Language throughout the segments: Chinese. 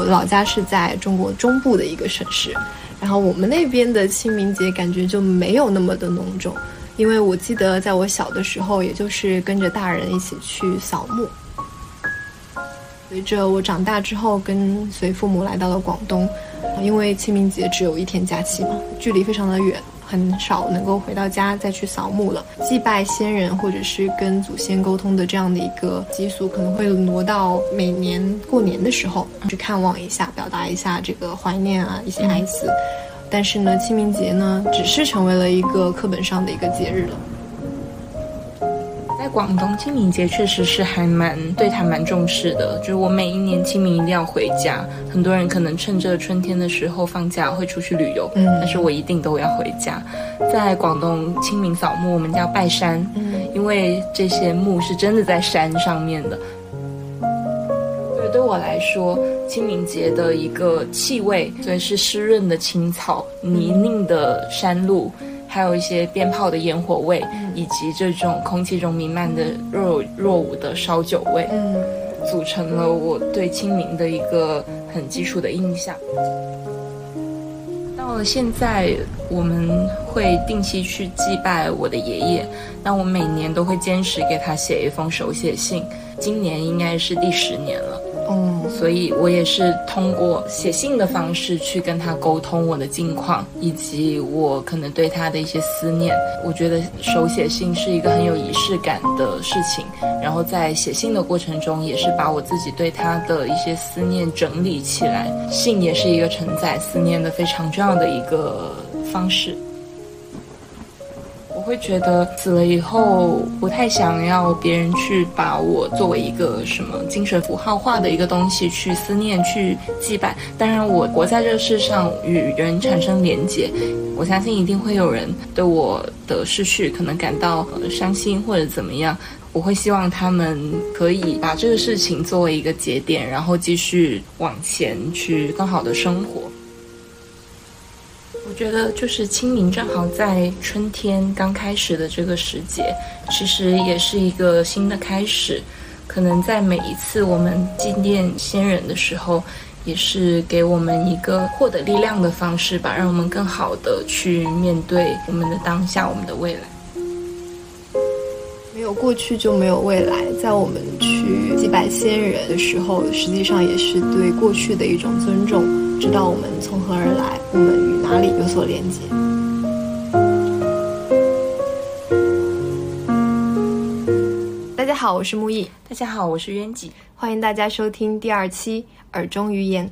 我老家是在中国中部的一个省市，然后我们那边的清明节感觉就没有那么的浓重，因为我记得在我小的时候，也就是跟着大人一起去扫墓。随着我长大之后，跟随父母来到了广东，因为清明节只有一天假期嘛，距离非常的远。很少能够回到家再去扫墓了，祭拜先人或者是跟祖先沟通的这样的一个习俗，可能会挪到每年过年的时候去看望一下，表达一下这个怀念啊，一些哀思。但是呢，清明节呢，只是成为了一个课本上的一个节日了。广东清明节确实是还蛮对他蛮重视的，就是我每一年清明一定要回家。很多人可能趁着春天的时候放假会出去旅游，嗯，但是我一定都要回家。在广东清明扫墓，我们叫拜山，嗯，因为这些墓是真的在山上面的。对，对我来说，清明节的一个气味，所以是湿润的青草、泥泞的山路。还有一些鞭炮的烟火味，以及这种空气中弥漫的若有若无的烧酒味，嗯，组成了我对清明的一个很基础的印象。到了现在，我们会定期去祭拜我的爷爷，那我每年都会坚持给他写一封手写信，今年应该是第十年了。嗯，所以我也是通过写信的方式去跟他沟通我的近况，以及我可能对他的一些思念。我觉得手写信是一个很有仪式感的事情，然后在写信的过程中，也是把我自己对他的一些思念整理起来。信也是一个承载思念的非常重要的一个方式。会觉得死了以后不太想要别人去把我作为一个什么精神符号化的一个东西去思念、去祭拜。当然，我活在这个世上与人产生连结，我相信一定会有人对我的逝去可能感到伤心或者怎么样。我会希望他们可以把这个事情作为一个节点，然后继续往前去更好的生活。觉得就是清明正好在春天刚开始的这个时节，其实也是一个新的开始。可能在每一次我们祭奠先人的时候，也是给我们一个获得力量的方式吧，让我们更好的去面对我们的当下，我们的未来。没有过去就没有未来，在我们去祭拜先人的时候，实际上也是对过去的一种尊重，知道我们从何而来，我们与。哪里有所连接？大家好，我是木易。大家好，我是渊吉。欢迎大家收听第二期《耳中余言》。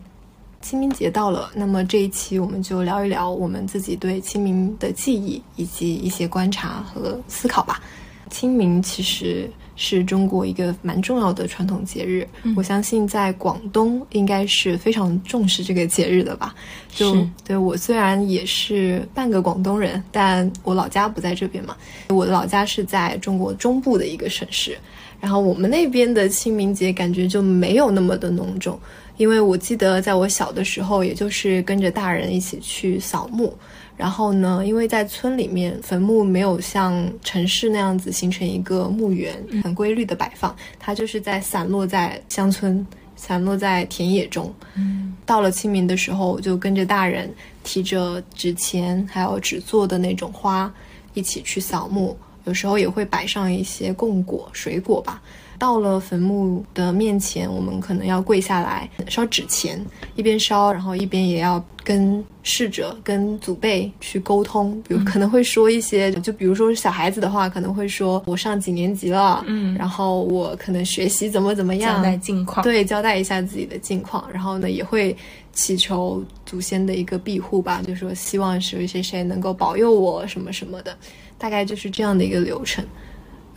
清明节到了，那么这一期我们就聊一聊我们自己对清明的记忆以及一些观察和思考吧。清明其实。是中国一个蛮重要的传统节日，我相信在广东应该是非常重视这个节日的吧。就对我虽然也是半个广东人，但我老家不在这边嘛。我的老家是在中国中部的一个省市，然后我们那边的清明节感觉就没有那么的浓重，因为我记得在我小的时候，也就是跟着大人一起去扫墓。然后呢，因为在村里面，坟墓没有像城市那样子形成一个墓园，很规律的摆放，它就是在散落在乡村，散落在田野中。嗯，到了清明的时候，就跟着大人提着纸钱，还有纸做的那种花，一起去扫墓。有时候也会摆上一些供果、水果吧。到了坟墓的面前，我们可能要跪下来烧纸钱，一边烧，然后一边也要跟逝者、跟祖辈去沟通。比如可能会说一些，就比如说小孩子的话，可能会说我上几年级了，嗯，然后我可能学习怎么怎么样，交代近况，对，交代一下自己的近况。然后呢，也会祈求祖先的一个庇护吧，就说希望谁谁谁能够保佑我什么什么的，大概就是这样的一个流程。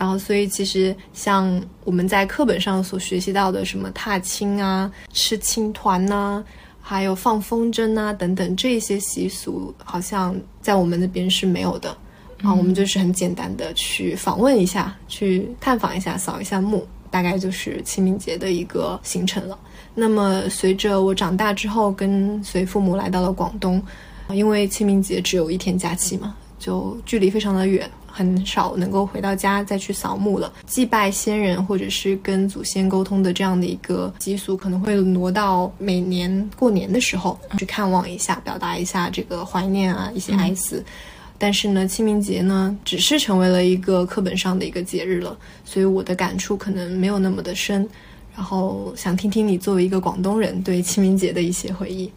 然后，所以其实像我们在课本上所学习到的什么踏青啊、吃青团呐，还有放风筝啊等等这些习俗，好像在我们那边是没有的。啊，我们就是很简单的去访问一下，去探访一下，扫一下墓，大概就是清明节的一个行程了。那么，随着我长大之后，跟随父母来到了广东，因为清明节只有一天假期嘛。就距离非常的远，很少能够回到家再去扫墓了。祭拜先人或者是跟祖先沟通的这样的一个习俗，可能会挪到每年过年的时候去看望一下，表达一下这个怀念啊，一些哀思。但是呢，清明节呢，只是成为了一个课本上的一个节日了，所以我的感触可能没有那么的深。然后想听听你作为一个广东人对清明节的一些回忆。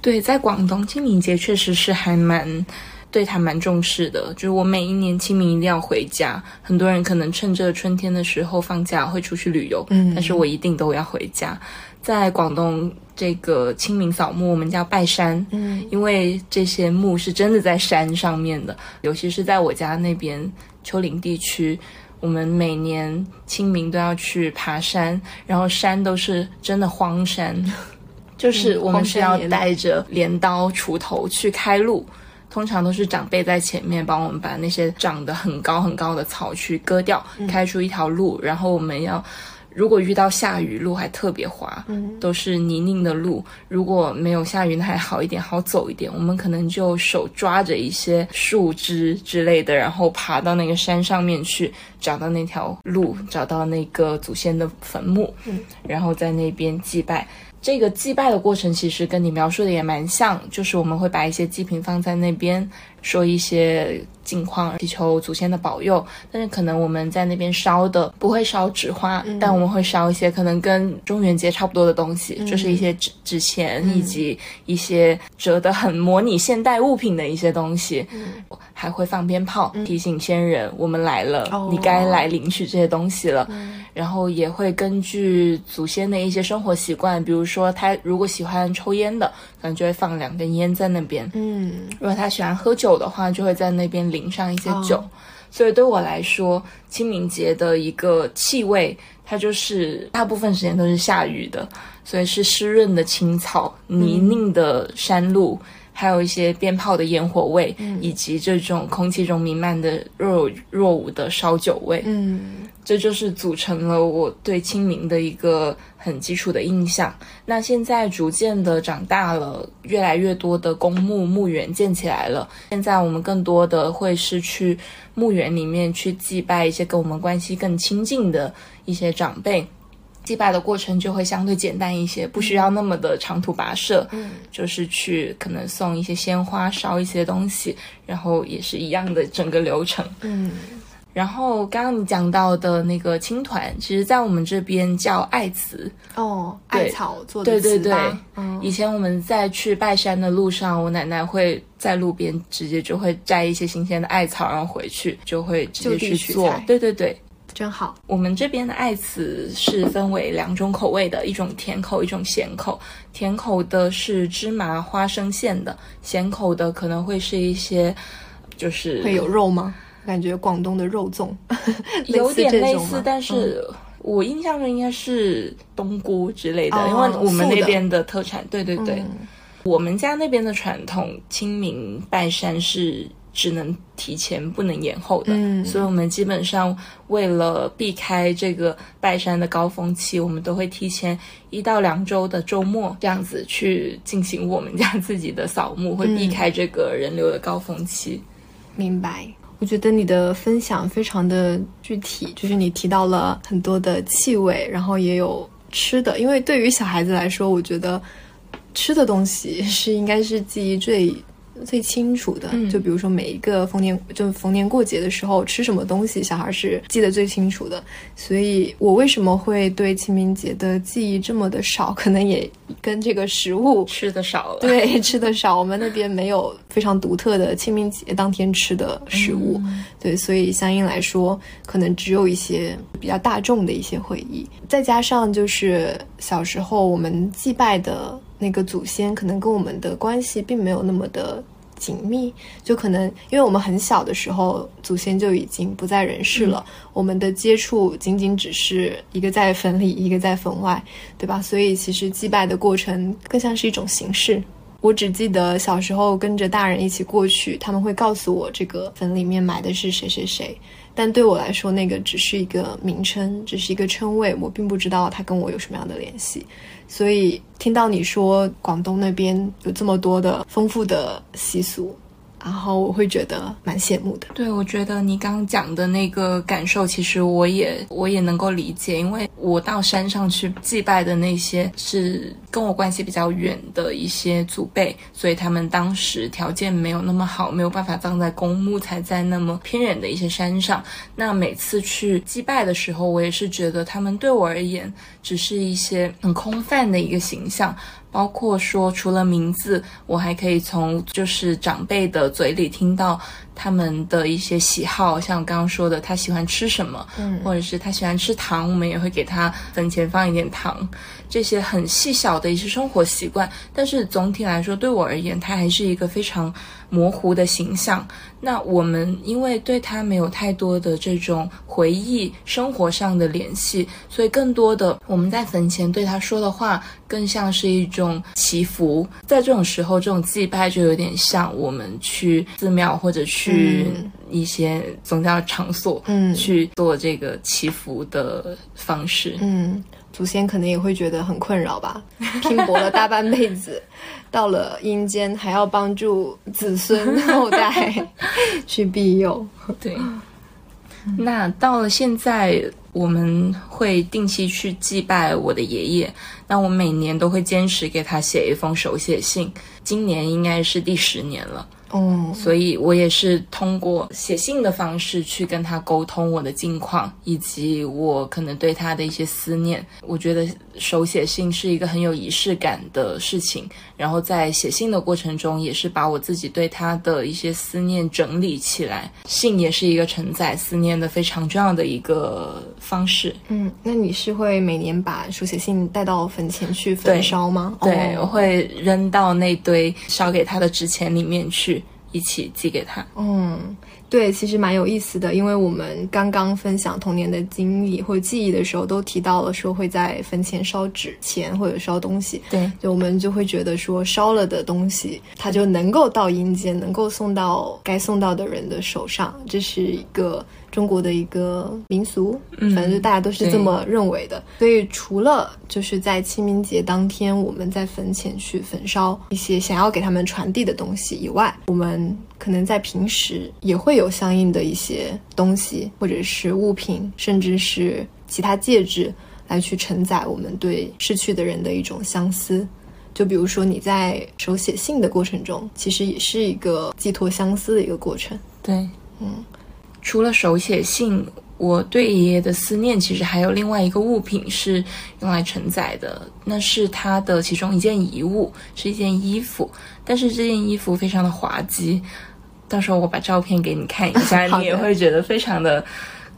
对，在广东清明节确实是还蛮对他蛮重视的，就是我每一年清明一定要回家。很多人可能趁着春天的时候放假会出去旅游，嗯，但是我一定都要回家。在广东这个清明扫墓，我们叫拜山，嗯，因为这些墓是真的在山上面的，尤其是在我家那边丘陵地区。我们每年清明都要去爬山，然后山都是真的荒山，就是我们是要带着镰刀、锄头去开路，通常都是长辈在前面帮我们把那些长得很高很高的草去割掉，开出一条路，然后我们要。如果遇到下雨，路还特别滑，嗯，都是泥泞的路。如果没有下雨，那还好一点，好走一点。我们可能就手抓着一些树枝之类的，然后爬到那个山上面去，找到那条路，找到那个祖先的坟墓，嗯，然后在那边祭拜。这个祭拜的过程其实跟你描述的也蛮像，就是我们会把一些祭品放在那边，说一些。近况，祈求祖先的保佑。但是可能我们在那边烧的不会烧纸花，但我们会烧一些可能跟中元节差不多的东西，就是一些纸纸钱以及一些折得很模拟现代物品的一些东西。还会放鞭炮，提醒先人我们来了，你该来领取这些东西了。然后也会根据祖先的一些生活习惯，比如说他如果喜欢抽烟的，可能就会放两根烟在那边。嗯，如果他喜欢喝酒的话，就会在那边。淋上一些酒，所以对我来说，清明节的一个气味，它就是大部分时间都是下雨的，所以是湿润的青草、泥泞的山路。还有一些鞭炮的烟火味，以及这种空气中弥漫的若有若无的烧酒味，嗯，这就是组成了我对清明的一个很基础的印象。那现在逐渐的长大了，越来越多的公墓墓园建起来了。现在我们更多的会是去墓园里面去祭拜一些跟我们关系更亲近的一些长辈。祭拜的过程就会相对简单一些，不需要那么的长途跋涉，嗯，就是去可能送一些鲜花，烧一些东西，然后也是一样的整个流程，嗯。然后刚刚你讲到的那个青团，其实在我们这边叫艾糍哦，艾草做的对对对，嗯。以前我们在去拜山的路上，我奶奶会在路边直接就会摘一些新鲜的艾草，然后回去就会直接去做，对对对。真好，我们这边的艾糍是分为两种口味的，一种甜口，一种咸口。甜口的是芝麻花生馅的，咸口的可能会是一些，就是会有肉吗？感觉广东的肉粽 有点类似，但是我印象中应该是冬菇之类的，因为我们那边的特产。对对对，我们家那边的传统清明拜山是。只能提前，不能延后的。嗯，所以我们基本上为了避开这个拜山的高峰期，我们都会提前一到两周的周末这样子去进行我们家自己的扫墓，会避开这个人流的高峰期。明白。我觉得你的分享非常的具体，就是你提到了很多的气味，然后也有吃的。因为对于小孩子来说，我觉得吃的东西是应该是记忆最。最清楚的，就比如说每一个逢年，就逢年过节的时候吃什么东西，小孩是记得最清楚的。所以我为什么会对清明节的记忆这么的少，可能也跟这个食物 吃的少了。对，吃的少，我们那边没有非常独特的清明节当天吃的食物。对，所以相应来说，可能只有一些比较大众的一些回忆。再加上就是小时候我们祭拜的。那个祖先可能跟我们的关系并没有那么的紧密，就可能因为我们很小的时候，祖先就已经不在人世了，我们的接触仅仅只是一个在坟里，一个在坟外，对吧？所以其实祭拜的过程更像是一种形式。我只记得小时候跟着大人一起过去，他们会告诉我这个坟里面埋的是谁谁谁。但对我来说，那个只是一个名称，只是一个称谓，我并不知道它跟我有什么样的联系。所以听到你说广东那边有这么多的丰富的习俗，然后我会觉得蛮羡慕的。对，我觉得你刚刚讲的那个感受，其实我也我也能够理解，因为我到山上去祭拜的那些是跟我关系比较远的一些祖辈，所以他们当时条件没有那么好，没有办法葬在公墓，才在那么偏远的一些山上。那每次去祭拜的时候，我也是觉得他们对我而言，只是一些很空泛的一个形象。包括说，除了名字，我还可以从就是长辈的嘴里听到他们的一些喜好，像我刚刚说的，他喜欢吃什么，嗯，或者是他喜欢吃糖，我们也会给他坟前放一点糖，这些很细小的一些生活习惯。但是总体来说，对我而言，他还是一个非常模糊的形象。那我们因为对他没有太多的这种回忆、生活上的联系，所以更多的我们在坟前对他说的话，更像是一种祈福。在这种时候，这种祭拜就有点像我们去寺庙或者去一些宗教场所，嗯，去做这个祈福的方式，嗯。祖先可能也会觉得很困扰吧，拼搏了大半辈子，到了阴间还要帮助子孙 后代去庇佑。对，那到了现在，我们会定期去祭拜我的爷爷。那我每年都会坚持给他写一封手写信，今年应该是第十年了。哦，所以我也是通过写信的方式去跟他沟通我的近况，以及我可能对他的一些思念。我觉得手写信是一个很有仪式感的事情，然后在写信的过程中，也是把我自己对他的一些思念整理起来。信也是一个承载思念的非常重要的一个方式。嗯，那你是会每年把手写信带到坟前去焚烧吗？对，我会扔到那堆烧给他的纸钱里面去。一起寄给他。嗯，对，其实蛮有意思的，因为我们刚刚分享童年的经历或者记忆的时候，都提到了说会在坟前烧纸钱或者烧东西。对，就我们就会觉得说烧了的东西，它就能够到阴间，能够送到该送到的人的手上，这是一个。中国的一个民俗，反正就大家都是这么认为的。所以除了就是在清明节当天，我们在坟前去焚烧一些想要给他们传递的东西以外，我们可能在平时也会有相应的一些东西，或者是物品，甚至是其他介质，来去承载我们对逝去的人的一种相思。就比如说你在手写信的过程中，其实也是一个寄托相思的一个过程。对，嗯。除了手写信，我对爷爷的思念其实还有另外一个物品是用来承载的，那是他的其中一件遗物，是一件衣服。但是这件衣服非常的滑稽，到时候我把照片给你看一下，你也会觉得非常的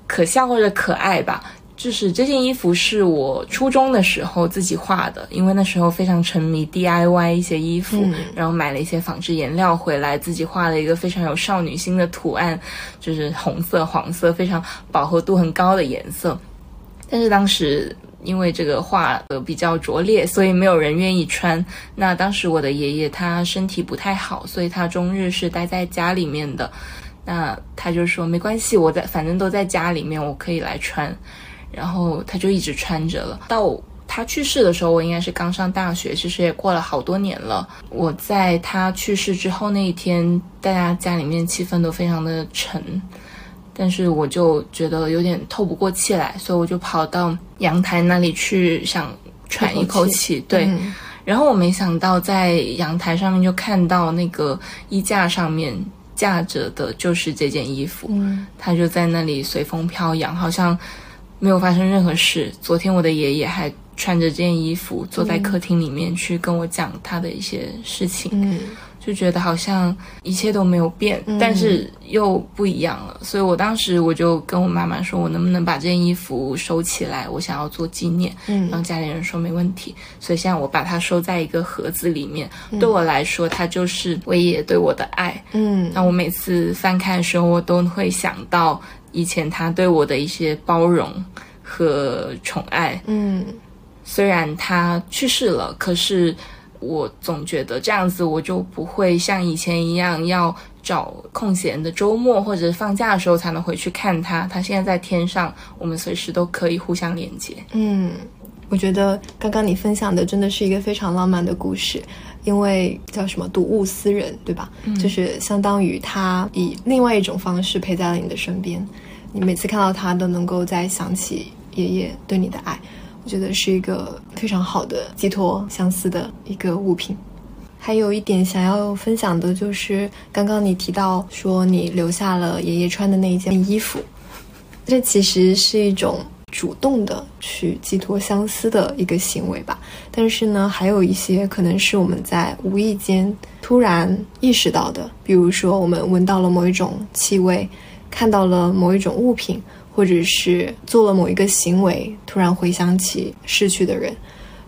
可笑或者可爱吧。就是这件衣服是我初中的时候自己画的，因为那时候非常沉迷 DIY 一些衣服，然后买了一些纺织颜料回来，自己画了一个非常有少女心的图案，就是红色、黄色，非常饱和度很高的颜色。但是当时因为这个画的比较拙劣，所以没有人愿意穿。那当时我的爷爷他身体不太好，所以他终日是待在家里面的。那他就说没关系，我在反正都在家里面，我可以来穿。然后他就一直穿着了。到他去世的时候，我应该是刚上大学，其实也过了好多年了。我在他去世之后那一天，大家家里面气氛都非常的沉，但是我就觉得有点透不过气来，所以我就跑到阳台那里去想喘一口气。对，然后我没想到在阳台上面就看到那个衣架上面架着的就是这件衣服，嗯，它就在那里随风飘扬，好像。没有发生任何事。昨天我的爷爷还穿着这件衣服坐在客厅里面去跟我讲他的一些事情，就觉得好像一切都没有变，但是又不一样了。所以我当时我就跟我妈妈说，我能不能把这件衣服收起来，我想要做纪念。然后家里人说没问题。所以现在我把它收在一个盒子里面。对我来说，它就是我爷爷对我的爱。嗯，那我每次翻开的时候，我都会想到。以前他对我的一些包容和宠爱，嗯，虽然他去世了，可是我总觉得这样子我就不会像以前一样要找空闲的周末或者放假的时候才能回去看他。他现在在天上，我们随时都可以互相连接。嗯，我觉得刚刚你分享的真的是一个非常浪漫的故事，因为叫什么睹物思人，对吧？嗯，就是相当于他以另外一种方式陪在了你的身边，你每次看到他都能够再想起爷爷对你的爱，我觉得是一个非常好的寄托相思的一个物品。还有一点想要分享的就是，刚刚你提到说你留下了爷爷穿的那一件衣服，这其实是一种。主动的去寄托相思的一个行为吧，但是呢，还有一些可能是我们在无意间突然意识到的，比如说我们闻到了某一种气味，看到了某一种物品，或者是做了某一个行为，突然回想起逝去的人，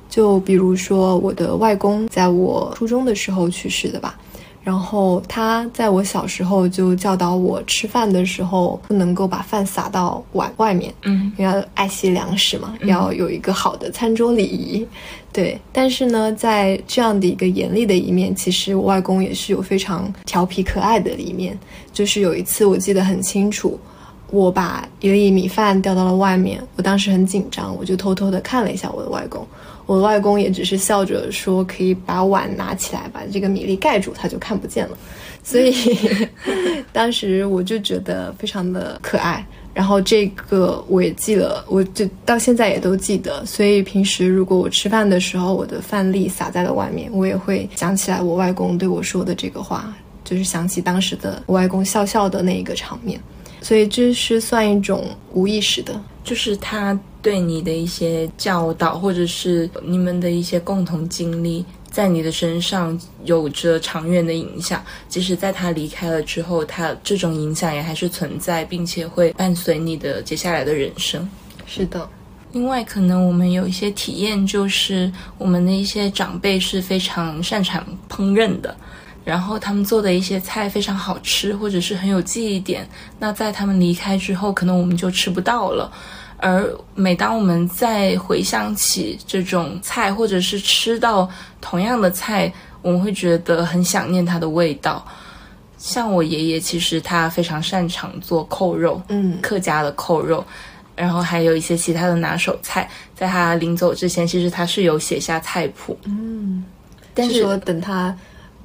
就比如说我的外公在我初中的时候去世的吧。然后他在我小时候就教导我，吃饭的时候不能够把饭撒到碗外面，嗯，要爱惜粮食嘛，要有一个好的餐桌礼仪，对。但是呢，在这样的一个严厉的一面，其实我外公也是有非常调皮可爱的一面。就是有一次我记得很清楚，我把一粒米饭掉到了外面，我当时很紧张，我就偷偷的看了一下我的外公。我外公也只是笑着说：“可以把碗拿起来，把这个米粒盖住，他就看不见了。”所以 当时我就觉得非常的可爱。然后这个我也记了，我就到现在也都记得。所以平时如果我吃饭的时候，我的饭粒洒在了外面，我也会想起来我外公对我说的这个话，就是想起当时的我外公笑笑的那一个场面。所以这是算一种无意识的，就是他。对你的一些教导，或者是你们的一些共同经历，在你的身上有着长远的影响。即使在他离开了之后，他这种影响也还是存在，并且会伴随你的接下来的人生。是的。另外，可能我们有一些体验，就是我们的一些长辈是非常擅长烹饪的，然后他们做的一些菜非常好吃，或者是很有记忆点。那在他们离开之后，可能我们就吃不到了。而每当我们再回想起这种菜，或者是吃到同样的菜，我们会觉得很想念它的味道。像我爷爷，其实他非常擅长做扣肉，嗯，客家的扣肉，然后还有一些其他的拿手菜。在他临走之前，其实他是有写下菜谱，嗯，但是说等他。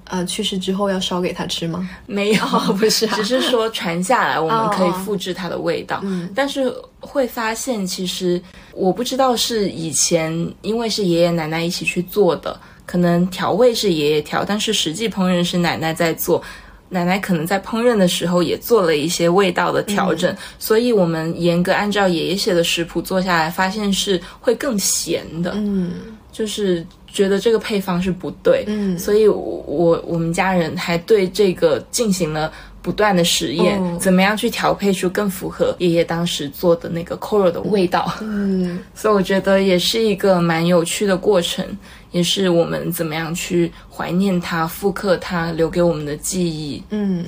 呃，去世之后要烧给他吃吗？没有，不是，只是说传下来，我们可以复制它的味道。嗯，但是会发现，其实我不知道是以前因为是爷爷奶奶一起去做的，可能调味是爷爷调，但是实际烹饪是奶奶在做。奶奶可能在烹饪的时候也做了一些味道的调整，所以我们严格按照爷爷写的食谱做下来，发现是会更咸的。嗯，就是。觉得这个配方是不对，嗯，所以我我我们家人还对这个进行了不断的实验，怎么样去调配出更符合爷爷当时做的那个扣肉的味道，嗯，所以我觉得也是一个蛮有趣的过程，也是我们怎么样去怀念他、复刻他留给我们的记忆，嗯，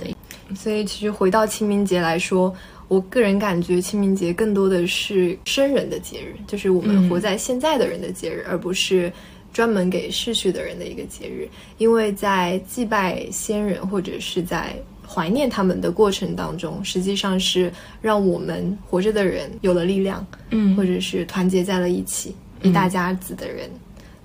所以其实回到清明节来说，我个人感觉清明节更多的是生人的节日，就是我们活在现在的人的节日，而不是。专门给逝去的人的一个节日，因为在祭拜先人或者是在怀念他们的过程当中，实际上是让我们活着的人有了力量，嗯，或者是团结在了一起，一大家子的人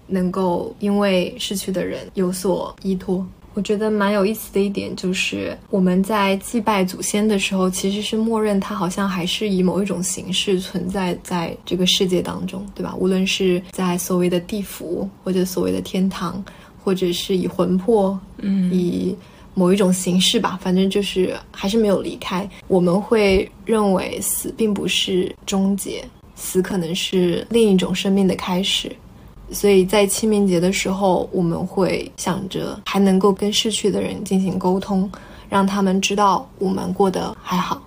能够因为逝去的人有所依托。我觉得蛮有意思的一点就是，我们在祭拜祖先的时候，其实是默认他好像还是以某一种形式存在在这个世界当中，对吧？无论是在所谓的地府，或者所谓的天堂，或者是以魂魄，嗯，以某一种形式吧，反正就是还是没有离开。我们会认为死并不是终结，死可能是另一种生命的开始。所以在清明节的时候，我们会想着还能够跟逝去的人进行沟通，让他们知道我们过得还好，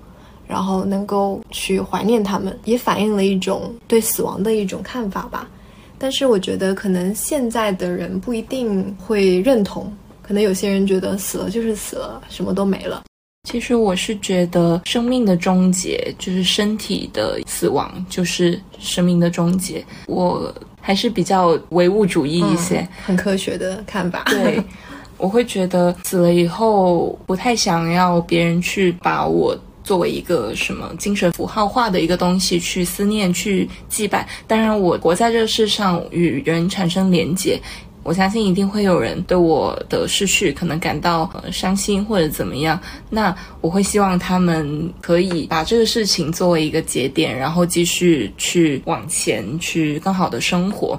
然后能够去怀念他们，也反映了一种对死亡的一种看法吧。但是我觉得可能现在的人不一定会认同，可能有些人觉得死了就是死了，什么都没了。其实我是觉得生命的终结就是身体的死亡，就是生命的终结。我。还是比较唯物主义一些，很科学的看法。对，我会觉得死了以后不太想要别人去把我作为一个什么精神符号化的一个东西去思念、去祭拜。当然，我活在这个世上与人产生连结。我相信一定会有人对我的逝去可能感到伤心或者怎么样，那我会希望他们可以把这个事情作为一个节点，然后继续去往前去更好的生活。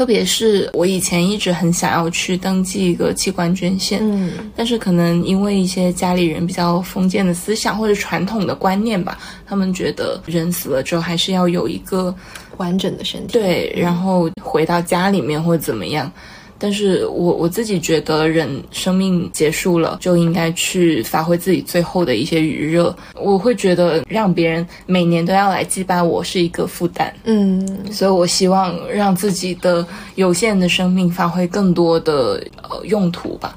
特别是我以前一直很想要去登记一个器官捐献，嗯，但是可能因为一些家里人比较封建的思想或者传统的观念吧，他们觉得人死了之后还是要有一个。完整的身体，对，然后回到家里面或者怎么样，但是我我自己觉得，人生命结束了就应该去发挥自己最后的一些余热。我会觉得让别人每年都要来祭拜我是一个负担，嗯，所以我希望让自己的有限的生命发挥更多的呃用途吧。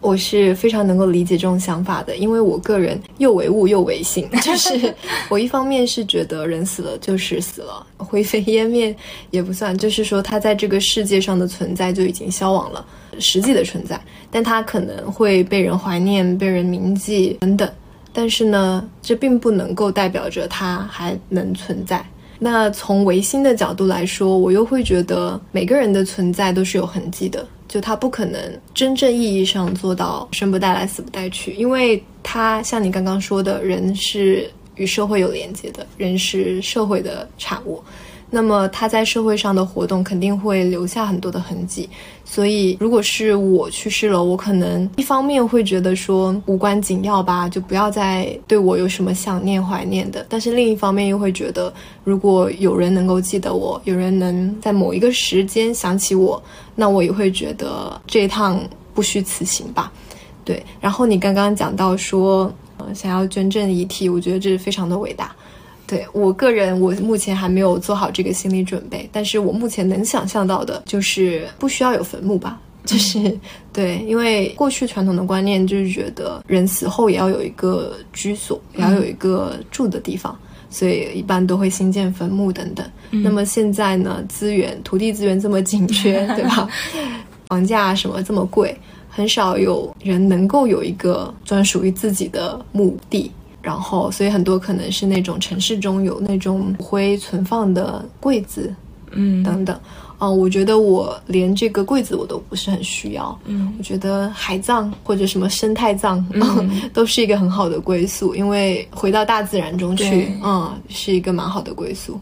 我是非常能够理解这种想法的，因为我个人又唯物又唯心，就是我一方面是觉得人死了就是死了，灰飞烟灭也不算，就是说他在这个世界上的存在就已经消亡了，实际的存在，但他可能会被人怀念、被人铭记等等，但是呢，这并不能够代表着他还能存在。那从唯心的角度来说，我又会觉得每个人的存在都是有痕迹的。就他不可能真正意义上做到生不带来死不带去，因为他像你刚刚说的，人是与社会有连接的，人是社会的产物。那么他在社会上的活动肯定会留下很多的痕迹，所以如果是我去世了，我可能一方面会觉得说无关紧要吧，就不要再对我有什么想念怀念的。但是另一方面又会觉得，如果有人能够记得我，有人能在某一个时间想起我，那我也会觉得这一趟不虚此行吧。对，然后你刚刚讲到说，呃，想要捐赠遗体，我觉得这是非常的伟大。对我个人，我目前还没有做好这个心理准备，但是我目前能想象到的就是不需要有坟墓吧，就是对，因为过去传统的观念就是觉得人死后也要有一个居所，也要有一个住的地方，所以一般都会新建坟墓等等。那么现在呢，资源土地资源这么紧缺，对吧？房价什么这么贵，很少有人能够有一个专属于自己的墓地。然后，所以很多可能是那种城市中有那种骨灰存放的柜子，嗯，等等。嗯，我觉得我连这个柜子我都不是很需要。嗯，我觉得海葬或者什么生态葬，嗯，都是一个很好的归宿，因为回到大自然中去，嗯，是一个蛮好的归宿。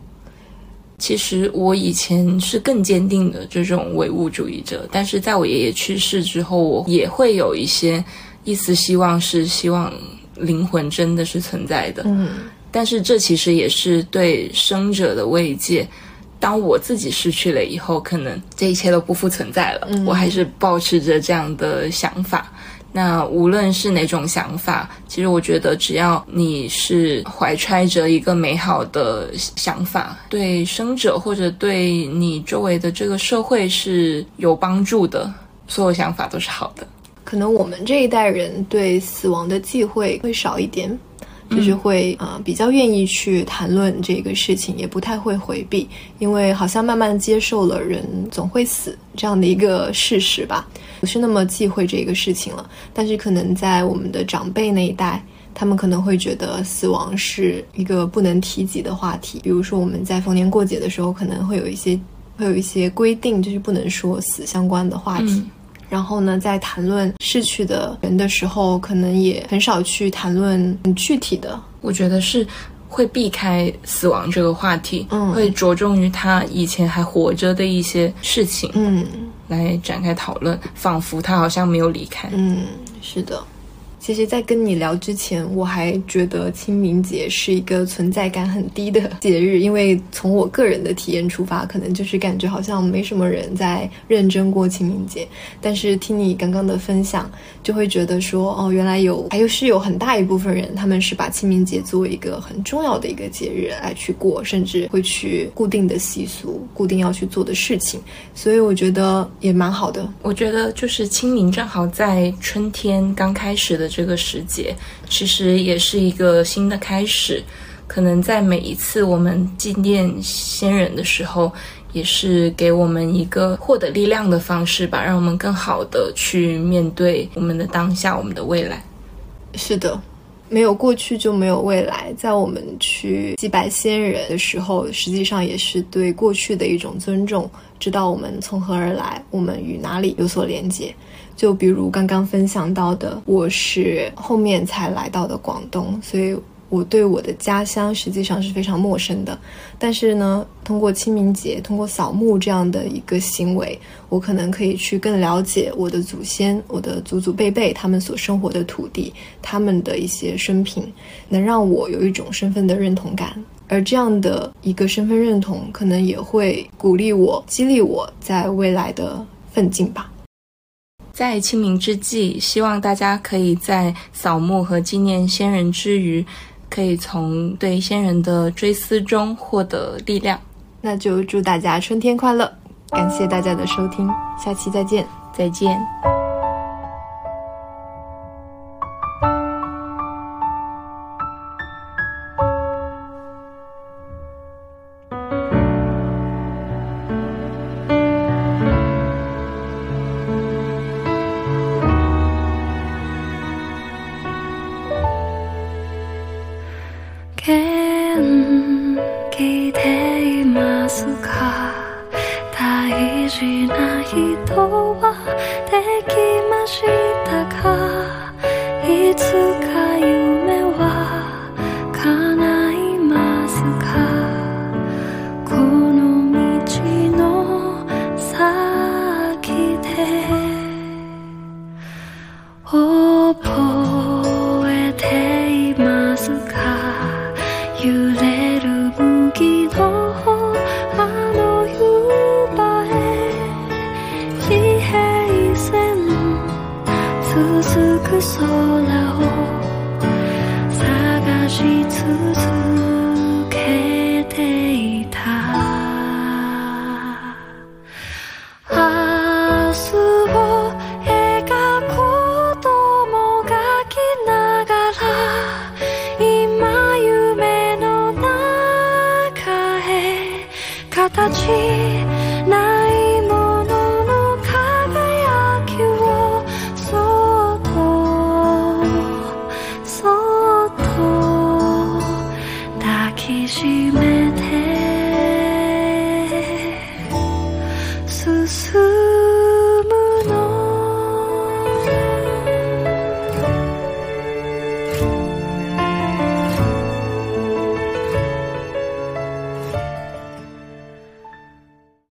其实我以前是更坚定的这种唯物主义者，但是在我爷爷去世之后，我也会有一些一丝希望，是希望。灵魂真的是存在的，嗯，但是这其实也是对生者的慰藉。当我自己失去了以后，可能这一切都不复存在了。我还是保持着这样的想法。那无论是哪种想法，其实我觉得，只要你是怀揣着一个美好的想法，对生者或者对你周围的这个社会是有帮助的，所有想法都是好的。可能我们这一代人对死亡的忌讳会少一点，就是会啊比较愿意去谈论这个事情，也不太会回避，因为好像慢慢接受了人总会死这样的一个事实吧，不是那么忌讳这个事情了。但是可能在我们的长辈那一代，他们可能会觉得死亡是一个不能提及的话题，比如说我们在逢年过节的时候，可能会有一些会有一些规定，就是不能说死相关的话题。然后呢，在谈论逝去的人的时候，可能也很少去谈论很具体的。我觉得是会避开死亡这个话题，嗯，会着重于他以前还活着的一些事情，嗯，来展开讨论，仿佛他好像没有离开。嗯，是的。其实，在跟你聊之前，我还觉得清明节是一个存在感很低的节日，因为从我个人的体验出发，可能就是感觉好像没什么人在认真过清明节。但是听你刚刚的分享，就会觉得说，哦，原来有还有是有很大一部分人，他们是把清明节作为一个很重要的一个节日来去过，甚至会去固定的习俗、固定要去做的事情。所以我觉得也蛮好的。我觉得就是清明正好在春天刚开始的。这个时节其实也是一个新的开始，可能在每一次我们纪念先人的时候，也是给我们一个获得力量的方式吧，让我们更好的去面对我们的当下，我们的未来。是的，没有过去就没有未来。在我们去祭拜先人的时候，实际上也是对过去的一种尊重，知道我们从何而来，我们与哪里有所连接。就比如刚刚分享到的，我是后面才来到的广东，所以。我对我的家乡实际上是非常陌生的，但是呢，通过清明节，通过扫墓这样的一个行为，我可能可以去更了解我的祖先、我的祖祖辈辈他们所生活的土地，他们的一些生平，能让我有一种身份的认同感。而这样的一个身份认同，可能也会鼓励我、激励我在未来的奋进吧。在清明之际，希望大家可以在扫墓和纪念先人之余。可以从对先人的追思中获得力量，那就祝大家春天快乐！感谢大家的收听，下期再见，再见。几次次